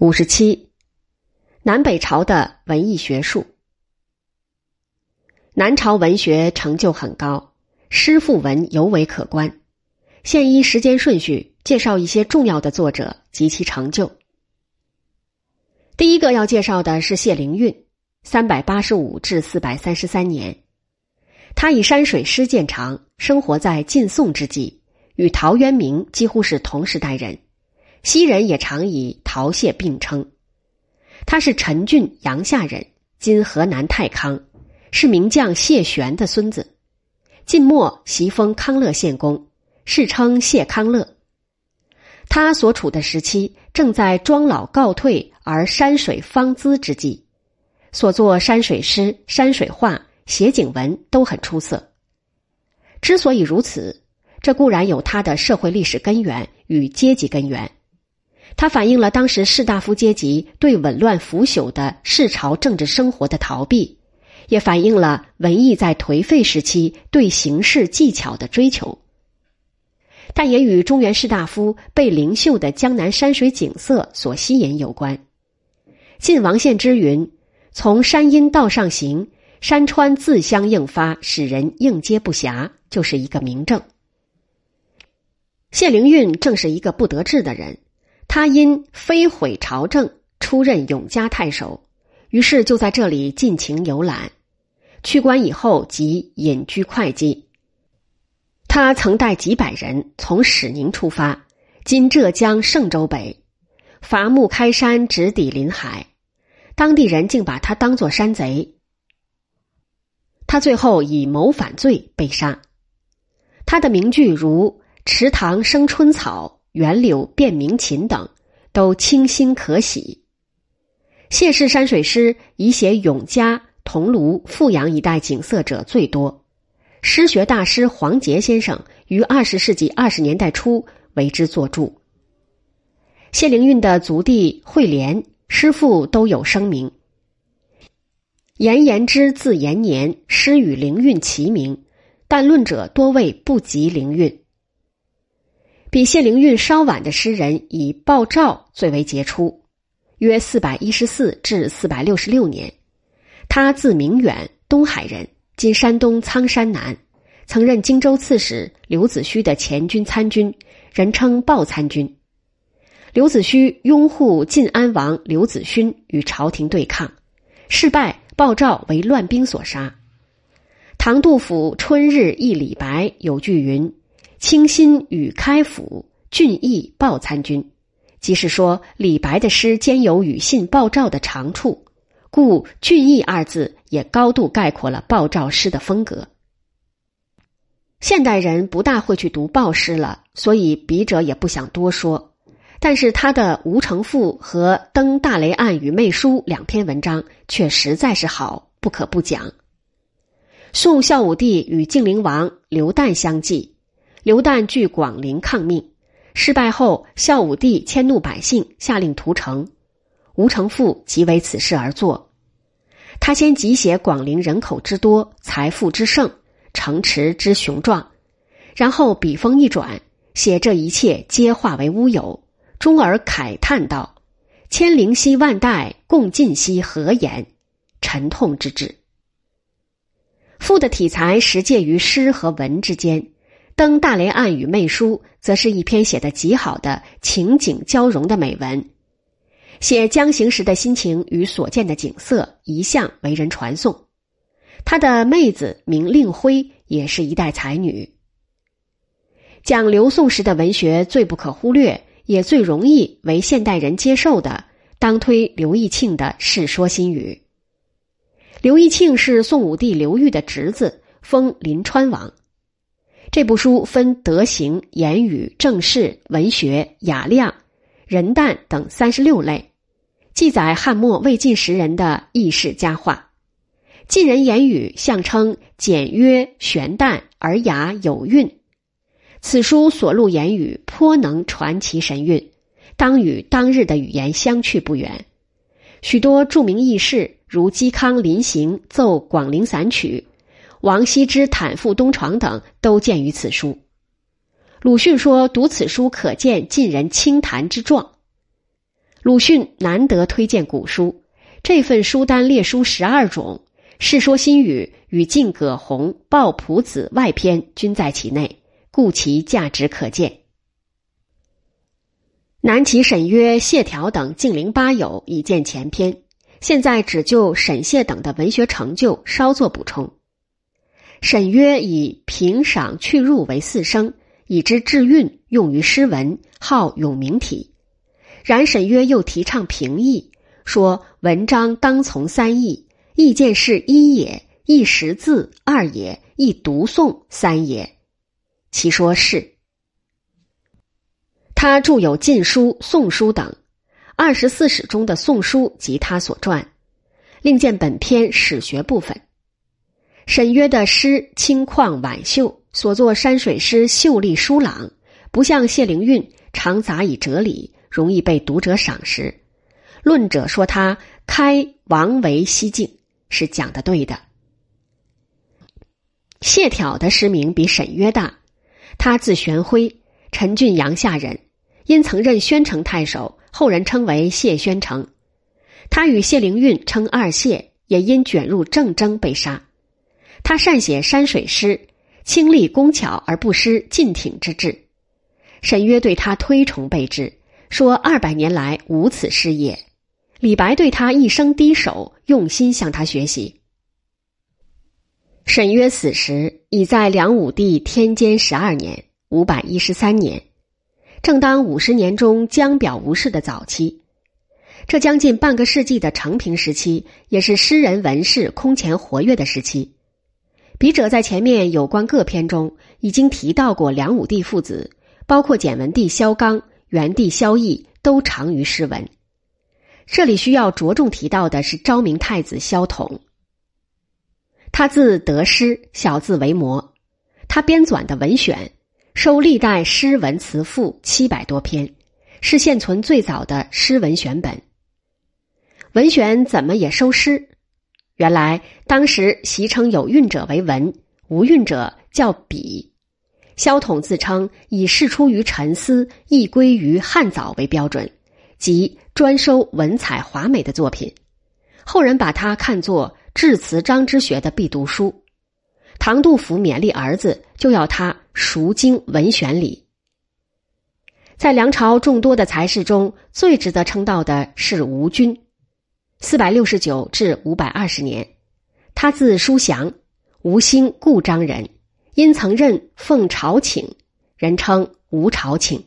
五十七，南北朝的文艺学术。南朝文学成就很高，诗赋文尤为可观。现依时间顺序介绍一些重要的作者及其成就。第一个要介绍的是谢灵运，三百八十五至四百三十三年。他以山水诗见长，生活在晋宋之际，与陶渊明几乎是同时代人。昔人也常以陶谢并称。他是陈郡阳夏人，今河南太康，是名将谢玄的孙子。晋末袭封康乐县公，世称谢康乐。他所处的时期正在庄老告退而山水方姿之际，所作山水诗、山水画、写景文都很出色。之所以如此，这固然有他的社会历史根源与阶级根源。它反映了当时士大夫阶级对紊乱腐朽的世朝政治生活的逃避，也反映了文艺在颓废时期对形式技巧的追求。但也与中原士大夫被灵秀的江南山水景色所吸引有关。晋王献之云：“从山阴道上行，山川自相应发，使人应接不暇。”就是一个明证。谢灵运正是一个不得志的人。他因非毁朝政，出任永嘉太守，于是就在这里尽情游览。去官以后，即隐居会稽。他曾带几百人从始宁出发，今浙江嵊州北，伐木开山，直抵临海。当地人竟把他当作山贼。他最后以谋反罪被杀。他的名句如“池塘生春草”。园柳变鸣禽等，都清新可喜。谢氏山水诗以写永嘉、桐庐、富阳一带景色者最多。诗学大师黄杰先生于二十世纪二十年代初为之作注。谢灵运的族弟惠廉诗赋都有声名。颜延之字延年，诗与灵运齐名，但论者多谓不及灵运。比谢灵运稍晚的诗人以鲍照最为杰出，约四百一十四至四百六十六年。他字明远，东海人，今山东苍山南，曾任荆州刺史刘子虚的前军参军，人称鲍参军。刘子虚拥护晋安王刘子勋与朝廷对抗，失败，鲍照为乱兵所杀。唐杜甫《春日忆李白》有句云。清新与开府，俊逸报参军，即是说李白的诗兼有与信鲍照的长处，故“俊逸”二字也高度概括了鲍照诗的风格。现代人不大会去读鲍诗了，所以笔者也不想多说。但是他的《吴城赋》和《登大雷案与妹书》两篇文章却实在是好，不可不讲。宋孝武帝与晋灵王刘旦相继。刘旦据广陵抗命，失败后，孝武帝迁怒百姓，下令屠城。《吴城赋》即为此事而作。他先集写广陵人口之多、财富之盛、城池之雄壮，然后笔锋一转，写这一切皆化为乌有，终而慨叹道：“千灵兮万代，共尽兮何言？”沉痛之至。赋的体裁实介于诗和文之间。《登大雷案与妹书》则是一篇写的极好的情景交融的美文，写江行时的心情与所见的景色一向为人传颂。他的妹子名令辉，也是一代才女。讲刘宋时的文学最不可忽略，也最容易为现代人接受的，当推刘义庆的《世说新语》。刘义庆是宋武帝刘裕的侄子，封临川王。这部书分德行、言语、政事、文学、雅量、人淡等三十六类，记载汉末魏晋时人的轶事佳话。晋人言语象称简约、玄淡而雅有韵。此书所录言语颇能传奇神韵，当与当日的语言相去不远。许多著名轶事，如嵇康临行奏广陵散曲。王羲之坦腹东床等都见于此书。鲁迅说：“读此书可见晋人清谈之状。”鲁迅难得推荐古书，这份书单列书十二种，《世说新语》与《晋葛洪抱朴子外篇》均在其内，故其价值可见。南齐沈约、谢条等近邻八友已见前篇，现在只就沈谢等的文学成就稍作补充。沈约以平赏去入为四声，以之致韵，用于诗文，号永明体。然沈约又提倡平易，说文章当从三义：意见是一也，一识字二也，一读诵三也。其说是。他著有《晋书》《宋书》等，二十四史中的《宋书》及他所撰。另见本篇史学部分。沈约的诗清旷婉秀，所作山水诗秀丽疏朗，不像谢灵运常杂以哲理，容易被读者赏识。论者说他开王维西境，是讲的对的。谢朓的诗名比沈约大，他字玄辉，陈郡阳夏人。因曾任宣城太守，后人称为谢宣城。他与谢灵运称二谢，也因卷入政争被杀。他善写山水诗，清丽工巧而不失劲挺之志。沈约对他推崇备至，说二百年来无此事业。李白对他一生低首，用心向他学习。沈约死时已在梁武帝天监十二年（五百一十三年）。正当五十年中江表无事的早期，这将近半个世纪的成平时期，也是诗人文士空前活跃的时期。笔者在前面有关各篇中已经提到过梁武帝父子，包括简文帝萧纲、元帝萧绎，都长于诗文。这里需要着重提到的是昭明太子萧统。他字德师，小字维摩，他编纂的文选。收历代诗文词赋七百多篇，是现存最早的诗文选本。文选怎么也收诗？原来当时习称有韵者为文，无韵者叫笔。萧统自称以事出于沉思，亦归于汉早为标准，即专收文采华美的作品。后人把他看作致辞章之学的必读书。唐杜甫勉励儿子，就要他熟经文选礼。在梁朝众多的才士中，最值得称道的是吴军，四百六十九至五百二十年，他字叔祥，吴兴故章人，因曾任奉朝请，人称吴朝请。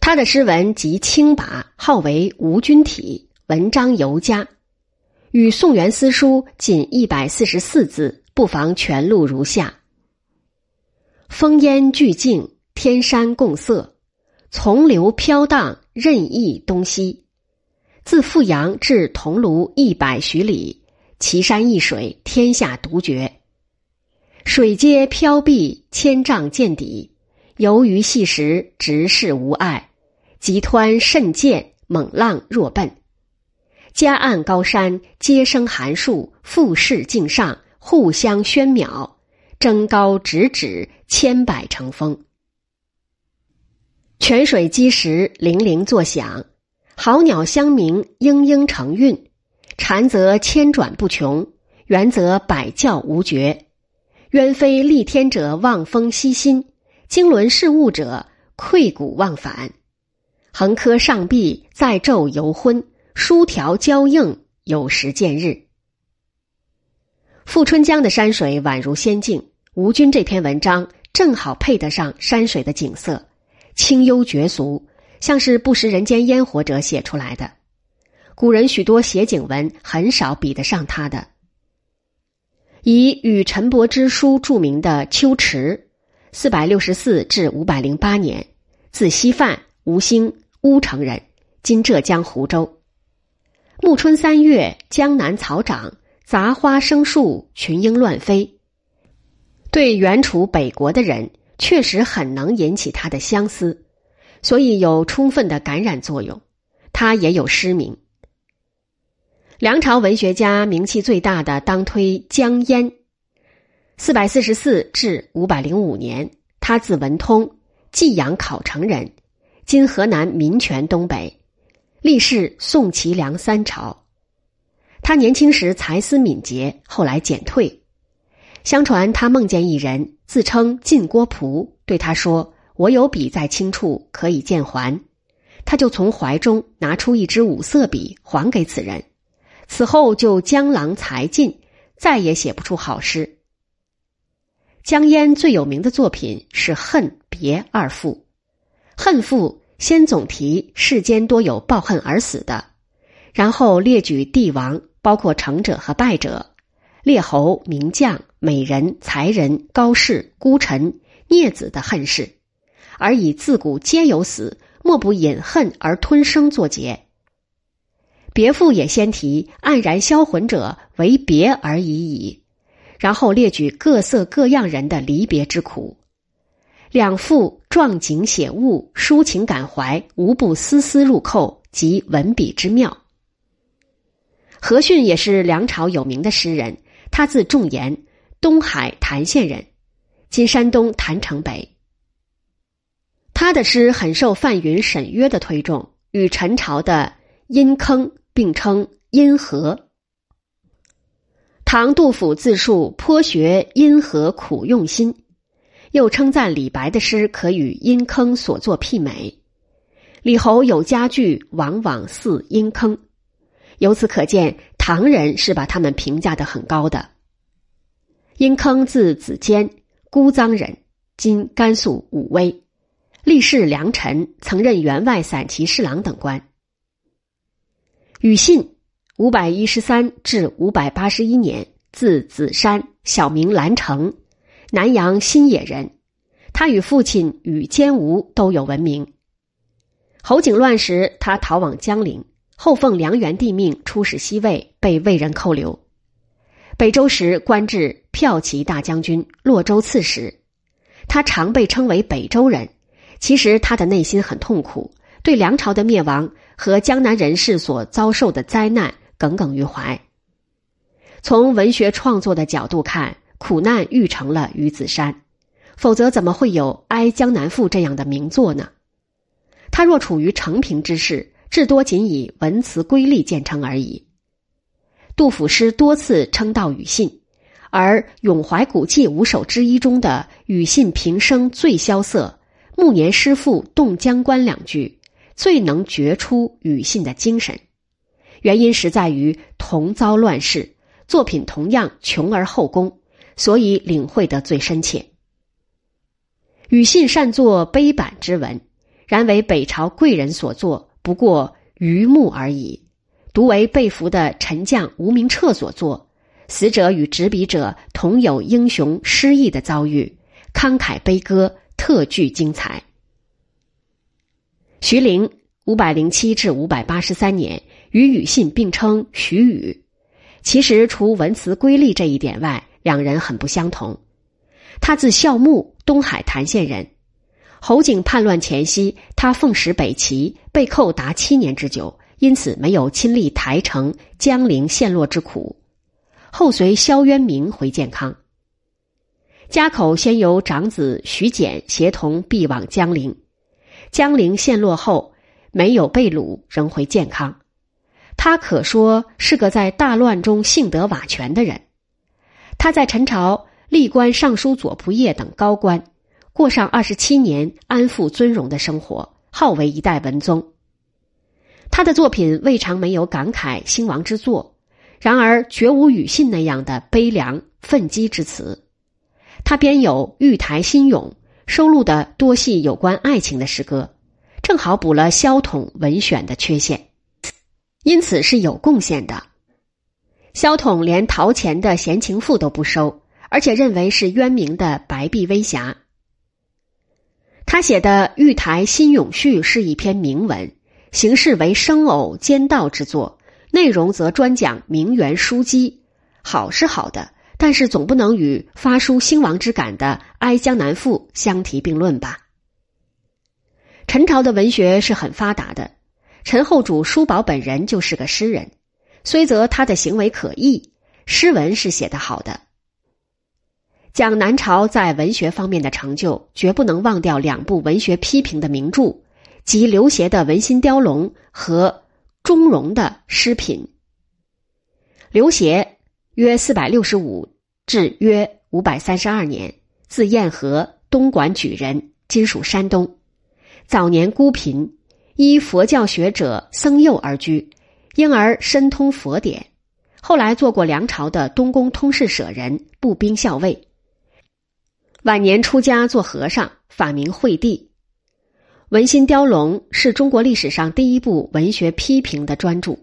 他的诗文极清拔，号为吴君体，文章尤佳。与宋元思书仅一百四十四字，不妨全录如下：风烟俱静，天山共色，从流飘荡，任意东西。自富阳至桐庐一百许里，奇山异水，天下独绝。水皆飘碧，千丈见底。游鱼细石，直视无碍。急湍甚见，猛浪若奔。夹岸高山，皆生寒树；富士境上，互相喧邈。争高直指，千百成峰。泉水击石，泠泠作响；好鸟相鸣，嘤嘤成韵。蝉则千转不穷，猿则百叫无绝。鸢飞戾天者，望风息心；经纶事物者，愧骨忘返。横柯上壁，在昼犹昏。书条交映，有时见日。富春江的山水宛如仙境，吴军这篇文章正好配得上山水的景色，清幽绝俗，像是不食人间烟火者写出来的。古人许多写景文，很少比得上他的。以与陈伯之书著名的秋池，四百六十四至五百零八年，字希范，吴兴乌城人，今浙江湖州。暮春三月，江南草长，杂花生树，群莺乱飞。对原处北国的人，确实很能引起他的相思，所以有充分的感染作用。他也有失明。梁朝文学家名气最大的，当推江淹。四百四十四至五百零五年，他字文通，济阳考城人，今河南民权东北，历仕宋齐梁三朝。他年轻时才思敏捷，后来减退。相传他梦见一人，自称晋郭璞，对他说：“我有笔在轻处，可以见还。”他就从怀中拿出一支五色笔，还给此人。此后就江郎才尽，再也写不出好诗。江淹最有名的作品是《恨别》二赋，《恨赋》先总提世间多有抱恨而死的，然后列举帝王，包括成者和败者，列侯、名将、美人、才人、高士、孤臣、孽子的恨事，而以自古皆有死，莫不饮恨而吞生作结。别赋也先提黯然销魂者为别而已矣。然后列举各色各样人的离别之苦，两副壮景写物，抒情感怀，无不丝丝入扣，及文笔之妙。何逊也是梁朝有名的诗人，他字仲言，东海郯县人，今山东郯城北。他的诗很受范云、沈约的推崇，与陈朝的殷坑并称殷和。唐杜甫自述颇学殷和苦用心，又称赞李白的诗可与殷坑所作媲美。李侯有佳句，往往似殷坑。由此可见，唐人是把他们评价的很高的。殷坑字子坚，姑臧人，今甘肃武威，历仕良臣，曾任员外散骑侍郎等官。庾信。五百一十三至五百八十一年，字子山，小名兰成，南阳新野人。他与父亲与坚吴都有闻名。侯景乱时，他逃往江陵，后奉梁元帝命出使西魏，被魏人扣留。北周时，官至骠骑大将军、洛州刺史。他常被称为北周人，其实他的内心很痛苦，对梁朝的灭亡和江南人士所遭受的灾难。耿耿于怀。从文学创作的角度看，苦难育成了于子山，否则怎么会有《哀江南赋》这样的名作呢？他若处于成平之势，至多仅以文辞瑰丽见称而已。杜甫诗多次称道庾信，而《咏怀古迹》五首之一中的“庾信平生最萧瑟，暮年诗赋动江关”两句，最能觉出庾信的精神。原因实在于同遭乱世，作品同样穷而后功，所以领会得最深切。庾信善作碑版之文，然为北朝贵人所作，不过榆木而已。独为被俘的陈将吴明彻所作，死者与执笔者同有英雄失意的遭遇，慷慨悲歌，特具精彩。徐陵五百零七至五百八十三年。与庾信并称徐庾，其实除文辞瑰丽这一点外，两人很不相同。他字孝穆，东海郯县人。侯景叛乱前夕，他奉使北齐，被扣达七年之久，因此没有亲历台城、江陵陷落之苦。后随萧渊明回建康。家口先由长子徐简协同避往江陵，江陵陷落后，没有被掳，仍回建康。他可说是个在大乱中幸得瓦全的人。他在陈朝历官尚书左仆射等高官，过上二十七年安富尊荣的生活，号为一代文宗。他的作品未尝没有感慨兴亡之作，然而绝无庾信那样的悲凉愤激之词。他编有《玉台新咏》，收录的多系有关爱情的诗歌，正好补了萧统文选的缺陷。因此是有贡献的。萧统连陶潜的《闲情赋》都不收，而且认为是渊明的白璧微瑕。他写的《玉台新咏序》是一篇铭文，形式为生偶兼道之作，内容则专讲名媛书姬。好是好的，但是总不能与发抒兴亡之感的《哀江南赋》相提并论吧？陈朝的文学是很发达的。陈后主叔宝本人就是个诗人，虽则他的行为可疑，诗文是写得好的。讲南朝在文学方面的成就，绝不能忘掉两部文学批评的名著，及刘勰的《文心雕龙》和钟嵘的诗品。刘勰约四百六十五至约五百三十二年，字彦和，东莞举人，今属山东。早年孤贫，依佛教学者僧佑而居，因而深通佛典。后来做过梁朝的东宫通事舍人、步兵校尉。晚年出家做和尚，法名惠帝。《文心雕龙》是中国历史上第一部文学批评的专著。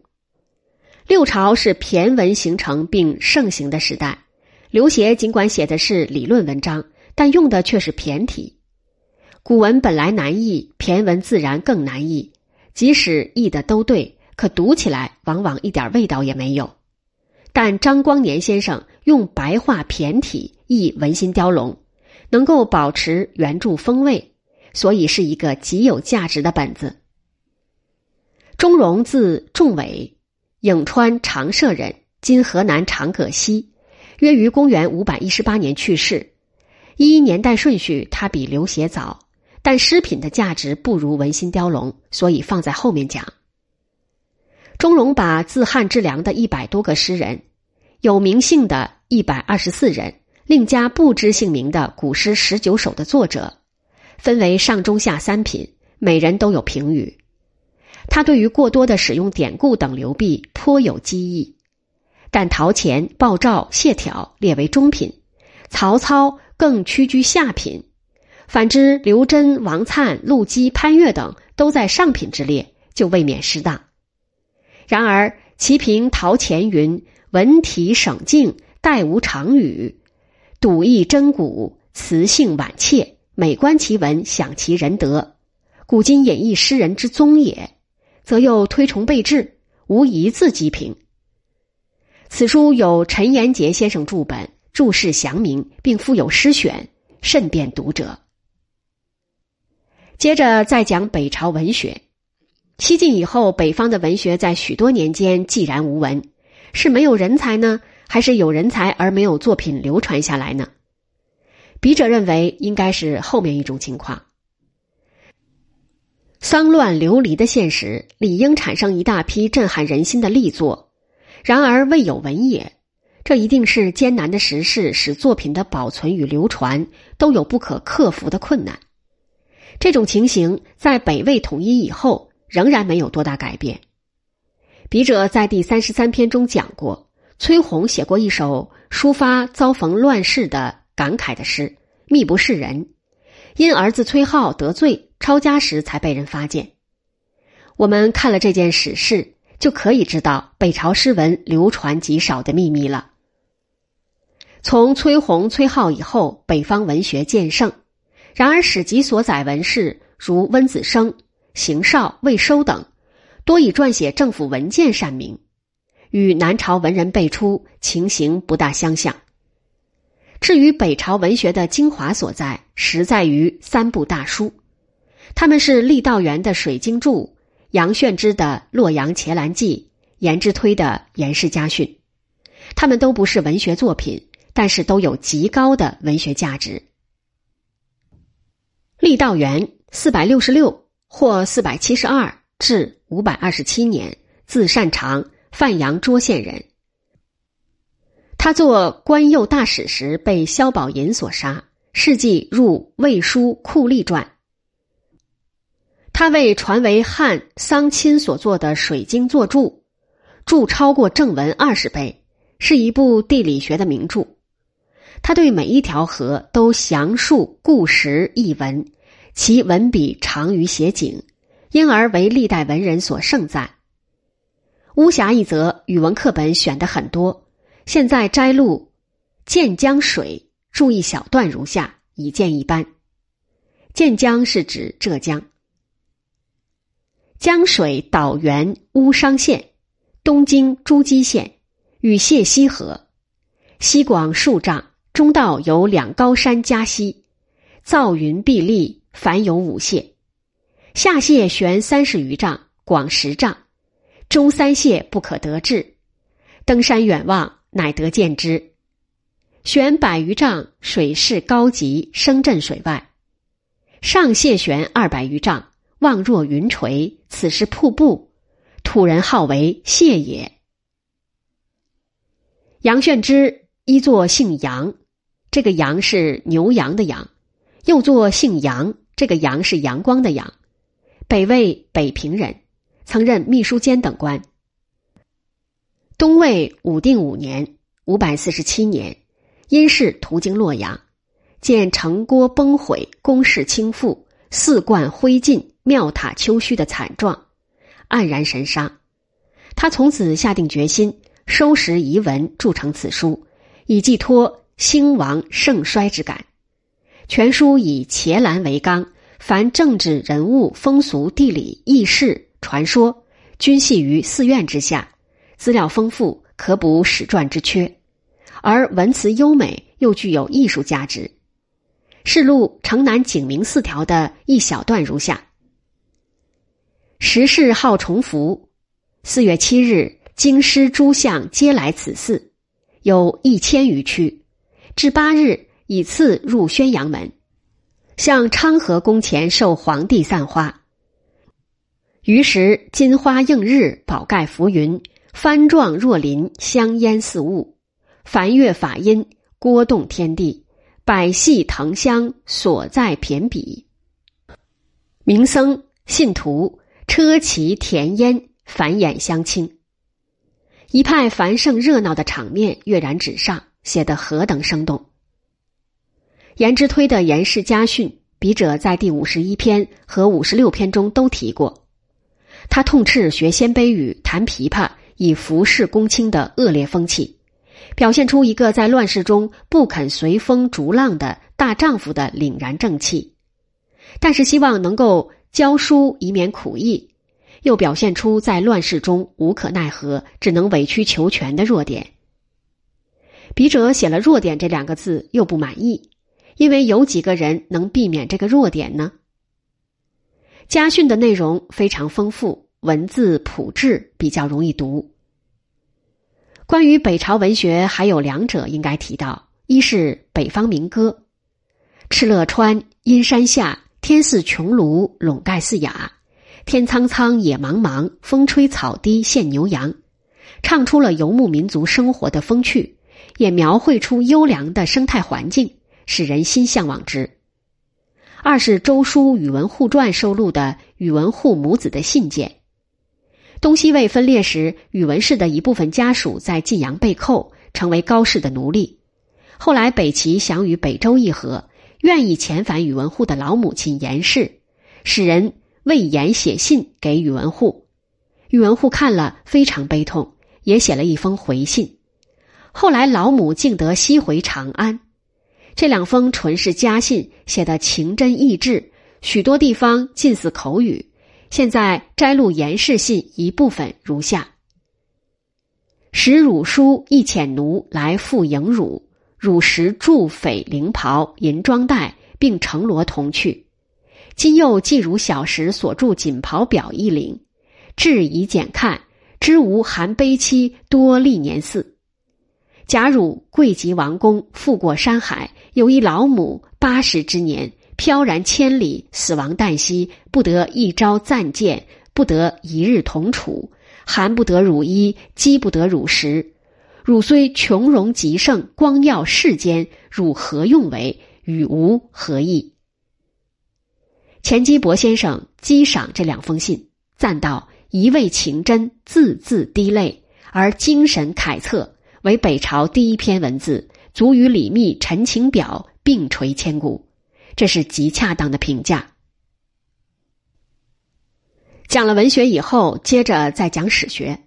六朝是骈文形成并盛行的时代，刘勰尽管写的是理论文章，但用的却是骈体。古文本来难译，骈文自然更难译。即使译的都对，可读起来往往一点味道也没有。但张光年先生用白话骈体译《文心雕龙》，能够保持原著风味，所以是一个极有价值的本子。钟嵘字仲伟。颍川长社人，今河南长葛溪，约于公元五百一十八年去世。依年代顺序，他比刘勰早，但诗品的价值不如《文心雕龙》，所以放在后面讲。钟嵘把自汉至梁的一百多个诗人，有名姓的一百二十四人，另加不知姓名的古诗十九首的作者，分为上中下三品，每人都有评语。他对于过多的使用典故等流弊颇有积议，但陶潜、鲍照、谢朓列为中品，曹操更屈居下品。反之，刘桢、王粲、陆机、潘岳等都在上品之列，就未免失当。然而，其评陶潜云：“文体省静，带无常语，笃意真古，词性婉切，美观其文，享其仁德，古今演绎诗人之宗也。”则又推崇备至，无一字讥评。此书有陈延杰先生注本，注释详明，并附有诗选，甚便读者。接着再讲北朝文学。西晋以后，北方的文学在许多年间寂然无闻，是没有人才呢，还是有人才而没有作品流传下来呢？笔者认为，应该是后面一种情况。丧乱流离的现实，理应产生一大批震撼人心的力作，然而未有文也。这一定是艰难的时事使作品的保存与流传都有不可克服的困难。这种情形在北魏统一以后仍然没有多大改变。笔者在第三十三篇中讲过，崔洪写过一首抒发遭逢乱世的感慨的诗，密不示人。因儿子崔浩得罪抄家时，才被人发现。我们看了这件史事，就可以知道北朝诗文流传极少的秘密了。从崔洪、崔浩以后，北方文学渐盛，然而史籍所载文士如温子升、邢绍、魏收等，多以撰写政府文件善名，与南朝文人辈出情形不大相像。至于北朝文学的精华所在，实在于三部大书，他们是郦道元的《水经注》，杨炫之的《洛阳伽蓝记》，颜之推的《颜氏家训》。他们都不是文学作品，但是都有极高的文学价值。郦道元，四百六十六或四百七十二至五百二十七年，字善长，范阳涿县人。他做官右大使时被萧宝寅所杀，事迹入《魏书酷吏传》。他为传为汉桑钦所作的《水经》作注，注超过正文二十倍，是一部地理学的名著。他对每一条河都详述故实译文，其文笔长于写景，因而为历代文人所盛赞。巫峡一则语文课本选的很多。现在摘录建江水，注一小段如下，以见一斑。建江是指浙江，江水导源乌商县，东经诸暨县，与谢溪河，西广数丈，中道有两高山夹溪，造云蔽立，凡有五谢。下泻悬三十余丈，广十丈，中三谢不可得至。登山远望。乃得见之，悬百余丈，水势高急，声震水外；上谢悬二百余丈，望若云垂，此是瀑布，土人号为谢也。杨炫之一作姓杨，这个杨是牛羊的羊，又作姓杨，这个杨是阳光的阳，北魏北平人，曾任秘书监等官。东魏武定五年（五百四十七年），因事途经洛阳，见城郭崩毁，宫室倾覆，四冠灰烬，庙塔丘墟的惨状，黯然神伤。他从此下定决心。收拾遗文，铸成此书，以寄托兴亡盛衰之感。全书以伽蓝为纲，凡政治人物、风俗、地理、轶事、传说，均系于寺院之下，资料丰富，可补史传之缺。而文辞优美，又具有艺术价值。试录城南景明四条的一小段如下：时事号重福，四月七日。京师诸相皆来此寺，有一千余区。至八日，以次入宣阳门，向昌河宫前受皇帝散花。于时金花映日，宝盖浮云，幡状若林，香烟似雾。梵乐法音，郭动天地，百戏腾香，所在骈比。名僧信徒车骑田烟，繁衍相亲。一派繁盛热闹的场面跃然纸上，写得何等生动！颜之推的《颜氏家训》，笔者在第五十一篇和五十六篇中都提过。他痛斥学鲜卑语、弹琵琶以服侍公卿的恶劣风气，表现出一个在乱世中不肯随风逐浪的大丈夫的凛然正气，但是希望能够教书以免苦役。又表现出在乱世中无可奈何，只能委曲求全的弱点。笔者写了“弱点”这两个字，又不满意，因为有几个人能避免这个弱点呢？家训的内容非常丰富，文字朴质，比较容易读。关于北朝文学，还有两者应该提到：一是北方民歌，“敕勒川，阴山下，天似穹庐，笼盖四雅。”天苍苍，野茫茫，风吹草低见牛羊，唱出了游牧民族生活的风趣，也描绘出优良的生态环境，使人心向往之。二是周书宇文护传收录的宇文护母子的信件。东西魏分裂时，宇文氏的一部分家属在晋阳被扣，成为高氏的奴隶。后来北齐想与北周议和，愿意遣返宇文护的老母亲严氏，使人。魏延写信给宇文护，宇文护看了非常悲痛，也写了一封回信。后来老母竟得西回长安。这两封纯是家信，写的情真意挚，许多地方近似口语。现在摘录严氏信一部分如下：使汝书一遣奴来赴迎汝，汝时铸匪绫袍银装带，并乘罗同去。今又寄如小时所著锦袍表一领，质以简看，知无含悲戚多历年似。假汝贵及王公，富过山海，有一老母八十之年，飘然千里，死亡旦夕，不得一朝暂见，不得一日同处，寒不得汝衣，饥不得汝食。汝虽穷荣极盛，光耀世间，汝何用为？与吾何异？钱基博先生激赏这两封信，赞道：“一味情真，字字滴泪，而精神楷测，为北朝第一篇文字，足与李密《陈情表》并垂千古。”这是极恰当的评价。讲了文学以后，接着再讲史学。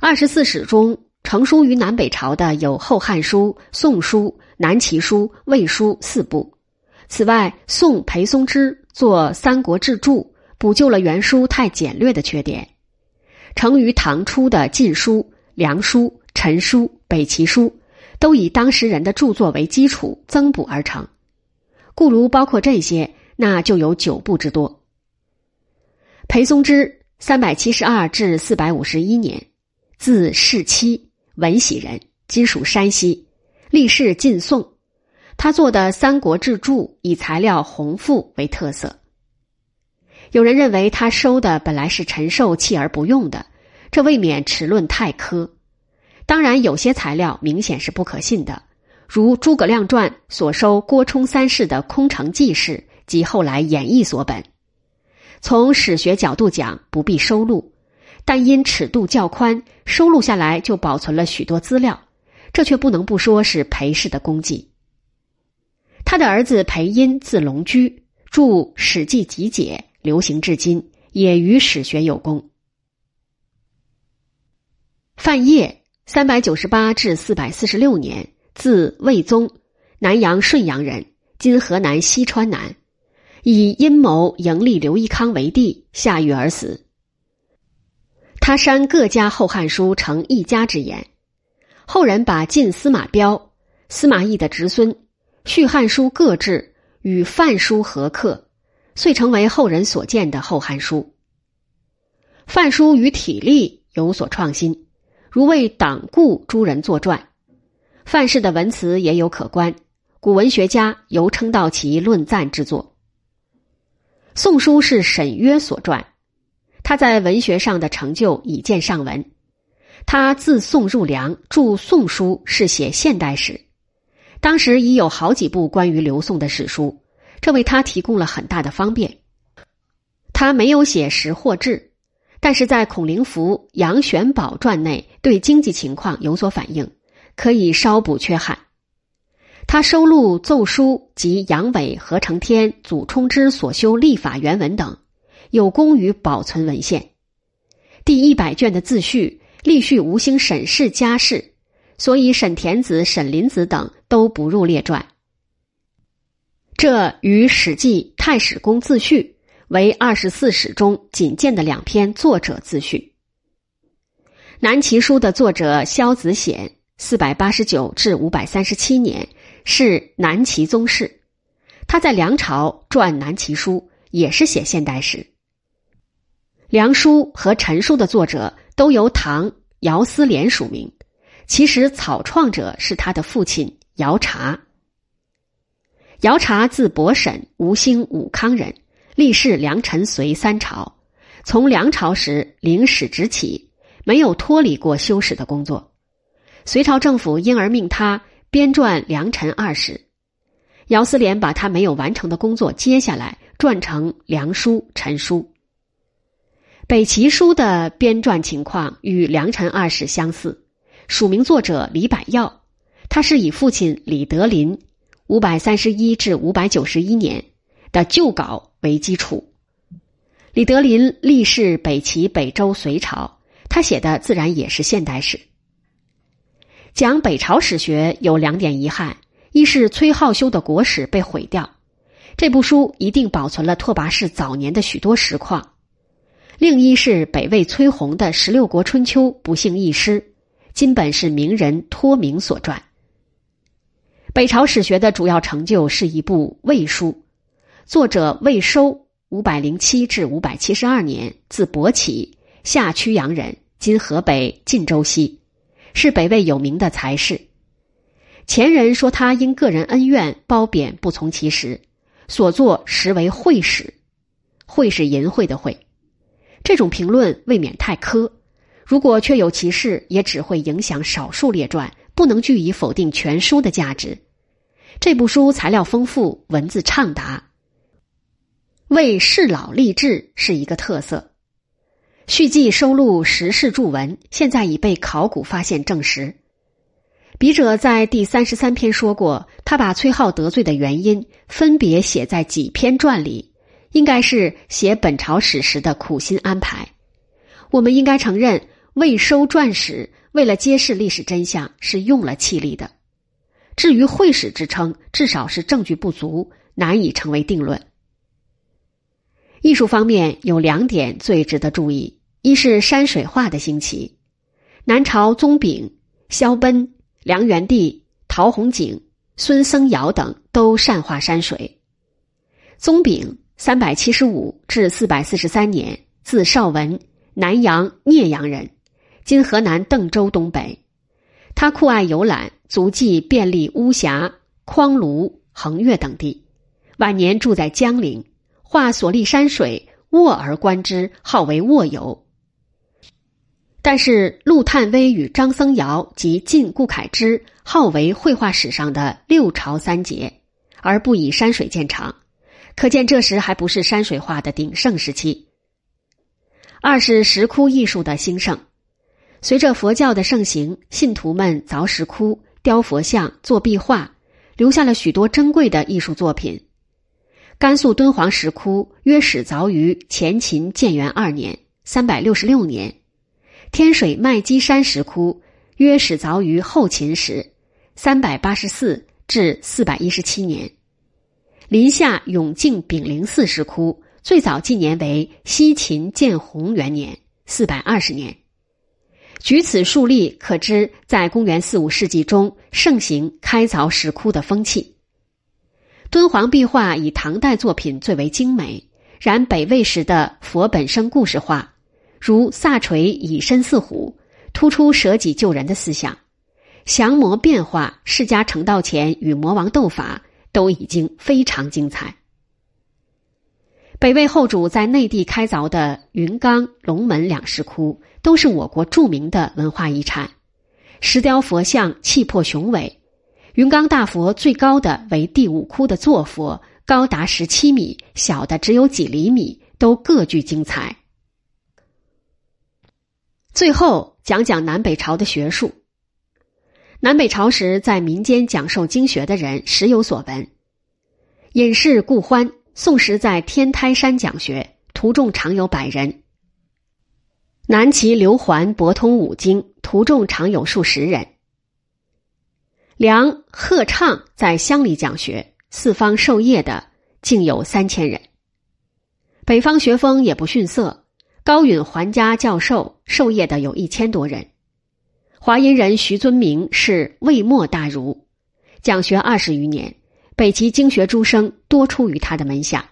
二十四史中，成书于南北朝的有《后汉书》《宋书》《南齐书》《魏书》四部。此外，宋裴松之作《三国志注》，补救了原书太简略的缺点。成于唐初的《晋书》《梁书》《陈书》《北齐书》，都以当时人的著作为基础增补而成。故如包括这些，那就有九部之多。裴松之（三百七十二至四百五十一年），字世期，文喜人，今属山西，历仕晋宋。他做的《三国志注》以材料宏富为特色。有人认为他收的本来是陈寿弃而不用的，这未免持论太苛。当然，有些材料明显是不可信的，如诸葛亮传所收郭冲三世的空城记事及后来演绎所本。从史学角度讲，不必收录，但因尺度较宽，收录下来就保存了许多资料，这却不能不说是裴氏的功绩。他的儿子裴殷字龙居，著《史记集解》，流行至今，也与史学有功。范晔，三百九十八至四百四十六年，字魏宗，南阳顺阳人，今河南西川南。以阴谋迎立刘义康为帝，下狱而死。他删各家《后汉书》成一家之言，后人把晋司马彪、司马懿的侄孙《续汉书》各志与范书合刻，遂成为后人所见的《后汉书》。范书与体例有所创新，如为党固诸人作传。范氏的文辞也有可观，古文学家尤称道其论赞之作。《宋书》是沈约所撰，他在文学上的成就已见上文。他自宋入梁，著《宋书》是写现代史。当时已有好几部关于刘宋的史书，这为他提供了很大的方便。他没有写识货志，但是在孔灵符、杨玄宝传内对经济情况有所反映，可以稍补缺憾。他收录奏书及杨伟、何承天、祖冲之所修历法原文等，有功于保存文献。第一百卷的自序立序吴兴沈氏家事，所以沈田子、沈林子等都不入列传。这与《史记·太史公自序》为二十四史中仅见的两篇作者自序。南齐书的作者萧子显，四百八十九至五百三十七年。是南齐宗室，他在梁朝撰《南齐书》，也是写现代史。《梁书》和《陈书》的作者都由唐姚思廉署名，其实草创者是他的父亲姚察。姚察字伯审，吴兴武康人，历仕梁、陈、隋三朝。从梁朝时领史职起，没有脱离过修史的工作。隋朝政府因而命他。编撰梁陈二史，姚思廉把他没有完成的工作接下来，撰成梁书、陈书。北齐书的编撰情况与梁陈二史相似，署名作者李百耀，他是以父亲李德林（五百三十一至五百九十一年）的旧稿为基础。李德林历仕北齐、北周、隋朝，他写的自然也是现代史。讲北朝史学有两点遗憾：一是崔浩修的国史被毁掉，这部书一定保存了拓跋氏早年的许多实况；另一是北魏崔洪的《十六国春秋》不幸易失，今本是名人托名所传。北朝史学的主要成就是一部魏书，作者魏收（五百零七至五百七十二年），字伯起，下曲阳人，今河北晋州西。是北魏有名的才士，前人说他因个人恩怨褒贬不从其时，所作实为会史，会是淫秽的会。这种评论未免太苛，如果确有其事，也只会影响少数列传，不能据以否定全书的价值。这部书材料丰富，文字畅达，为世老立志是一个特色。续记收录时事著文，现在已被考古发现证实。笔者在第三十三篇说过，他把崔浩得罪的原因分别写在几篇传里，应该是写本朝史时的苦心安排。我们应该承认，未收撰史为了揭示历史真相是用了气力的。至于会史之称，至少是证据不足，难以成为定论。艺术方面有两点最值得注意。一是山水画的兴起，南朝宗炳、萧奔、梁元帝、陶弘景、孙僧繇等都善画山水。宗炳三百七十五至四百四十三年，字少文，南阳聂阳人，今河南邓州东北。他酷爱游览，足迹遍历巫峡、匡庐、衡岳等地。晚年住在江陵，画所立山水。卧而观之，号为卧游。但是陆探微与张僧繇及晋顾恺之号为绘画史上的六朝三杰，而不以山水见长，可见这时还不是山水画的鼎盛时期。二是石窟艺术的兴盛，随着佛教的盛行，信徒们凿石窟、雕佛像、做壁画，留下了许多珍贵的艺术作品。甘肃敦煌石窟约始凿于前秦建元二年（三百六十六年），天水麦积山石窟约始凿于后秦时（三百八十四至四百一十七年），临夏永靖炳灵寺石窟。最早纪年为西秦建弘元年（四百二十年），举此数例可知，在公元四五世纪中盛行开凿石窟的风气。敦煌壁画以唐代作品最为精美，然北魏时的佛本生故事画，如萨垂以身似虎，突出舍己救人的思想；降魔变化、释迦成道前与魔王斗法，都已经非常精彩。北魏后主在内地开凿的云冈、龙门两石窟，都是我国著名的文化遗产。石雕佛像气魄雄伟，云冈大佛最高的为第五窟的坐佛，高达十七米，小的只有几厘米，都各具精彩。最后讲讲南北朝的学术。南北朝时，在民间讲授经学的人时有所闻，隐士顾欢。宋时在天台山讲学，徒众常有百人。南齐刘桓博通五经，徒众常有数十人。梁贺畅在乡里讲学，四方授业的竟有三千人。北方学风也不逊色，高允桓家教授授业的有一千多人。华阴人徐尊明是魏末大儒，讲学二十余年。北齐经学诸生多出于他的门下，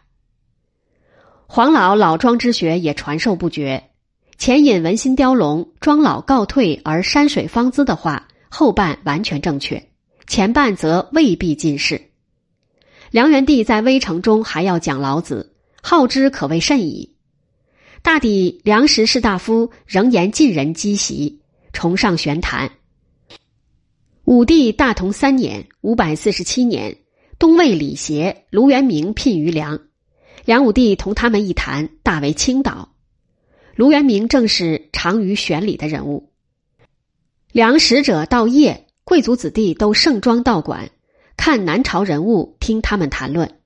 黄老老庄之学也传授不绝。前引文心雕龙，庄老告退而山水方姿的话，后半完全正确，前半则未必尽是。梁元帝在微城中还要讲老子，好之可谓甚矣。大抵梁时士大夫仍言晋人积习，崇尚玄谈。武帝大同三年（五百四十七年）。东魏李协、卢元明聘于梁，梁武帝同他们一谈，大为倾倒。卢元明正是长于玄理的人物。梁使者到夜，贵族子弟都盛装道馆，看南朝人物，听他们谈论。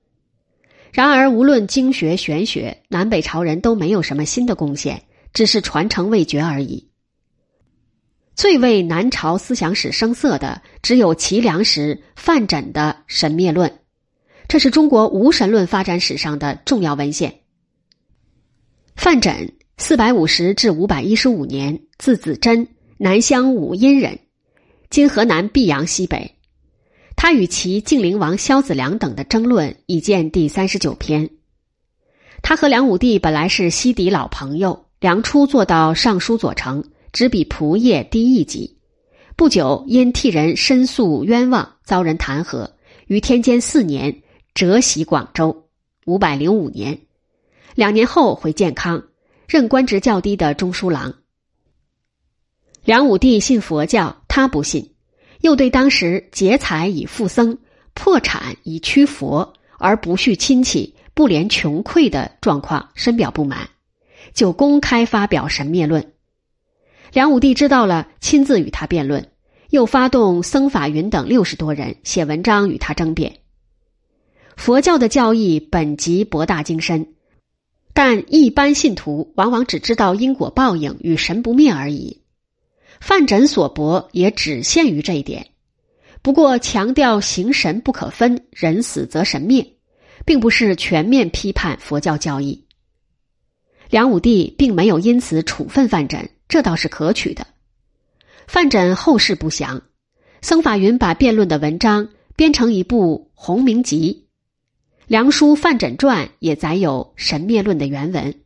然而，无论经学玄学，南北朝人都没有什么新的贡献，只是传承未绝而已。最为南朝思想史生色的，只有齐梁时范缜的《神灭论》，这是中国无神论发展史上的重要文献。范缜四百五十至五百一十五年，字子真，南乡武阴人，今河南泌阳西北。他与其晋灵王萧子良等的争论已见第三十九篇。他和梁武帝本来是西敌老朋友，梁初做到尚书左丞。只比仆业低一级，不久因替人申诉冤枉，遭人弹劾，于天监四年折袭广州。五百零五年，两年后回建康，任官职较低的中书郎。梁武帝信佛教，他不信，又对当时劫财以富僧、破产以屈佛而不恤亲戚、不怜穷匮的状况深表不满，就公开发表神灭论。梁武帝知道了，亲自与他辩论，又发动僧法云等六十多人写文章与他争辩。佛教的教义本即博大精深，但一般信徒往往只知道因果报应与神不灭而已。范缜所博也只限于这一点，不过强调形神不可分，人死则神灭，并不是全面批判佛教教义。梁武帝并没有因此处分范缜。这倒是可取的。范缜后事不详，僧法云把辩论的文章编成一部《弘明集》，梁书《范缜传》也载有神灭论的原文。